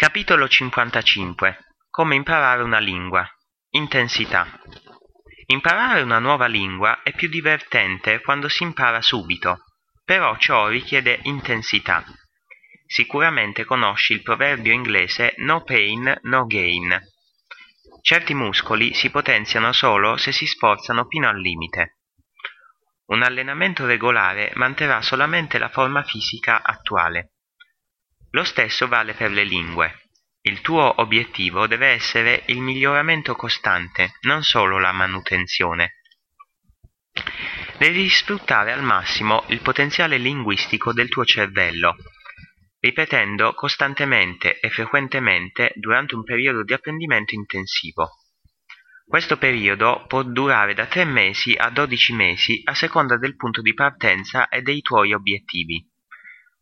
Capitolo 55 Come imparare una lingua Intensità Imparare una nuova lingua è più divertente quando si impara subito, però ciò richiede intensità. Sicuramente conosci il proverbio inglese no pain, no gain. Certi muscoli si potenziano solo se si sforzano fino al limite. Un allenamento regolare manterrà solamente la forma fisica attuale. Lo stesso vale per le lingue. Il tuo obiettivo deve essere il miglioramento costante, non solo la manutenzione. Devi sfruttare al massimo il potenziale linguistico del tuo cervello, ripetendo costantemente e frequentemente durante un periodo di apprendimento intensivo. Questo periodo può durare da 3 mesi a 12 mesi a seconda del punto di partenza e dei tuoi obiettivi.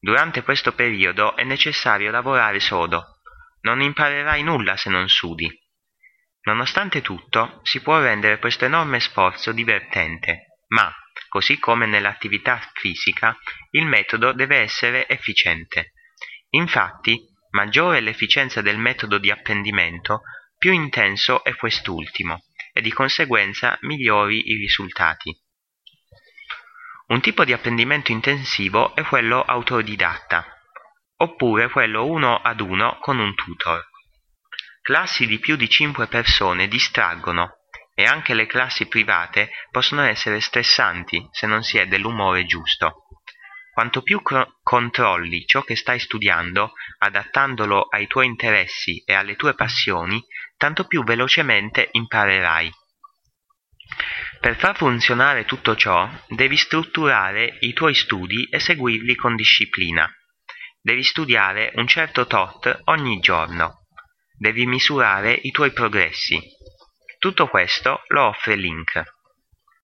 Durante questo periodo è necessario lavorare sodo. Non imparerai nulla se non sudi. Nonostante tutto, si può rendere questo enorme sforzo divertente, ma, così come nell'attività fisica, il metodo deve essere efficiente. Infatti, maggiore è l'efficienza del metodo di apprendimento, più intenso è quest'ultimo, e di conseguenza migliori i risultati. Un tipo di apprendimento intensivo è quello autodidatta, oppure quello uno ad uno con un tutor. Classi di più di 5 persone distraggono e anche le classi private possono essere stressanti se non si è dell'umore giusto. Quanto più controlli ciò che stai studiando, adattandolo ai tuoi interessi e alle tue passioni, tanto più velocemente imparerai. Per far funzionare tutto ciò, devi strutturare i tuoi studi e seguirli con disciplina. Devi studiare un certo tot ogni giorno. Devi misurare i tuoi progressi. Tutto questo lo offre Link.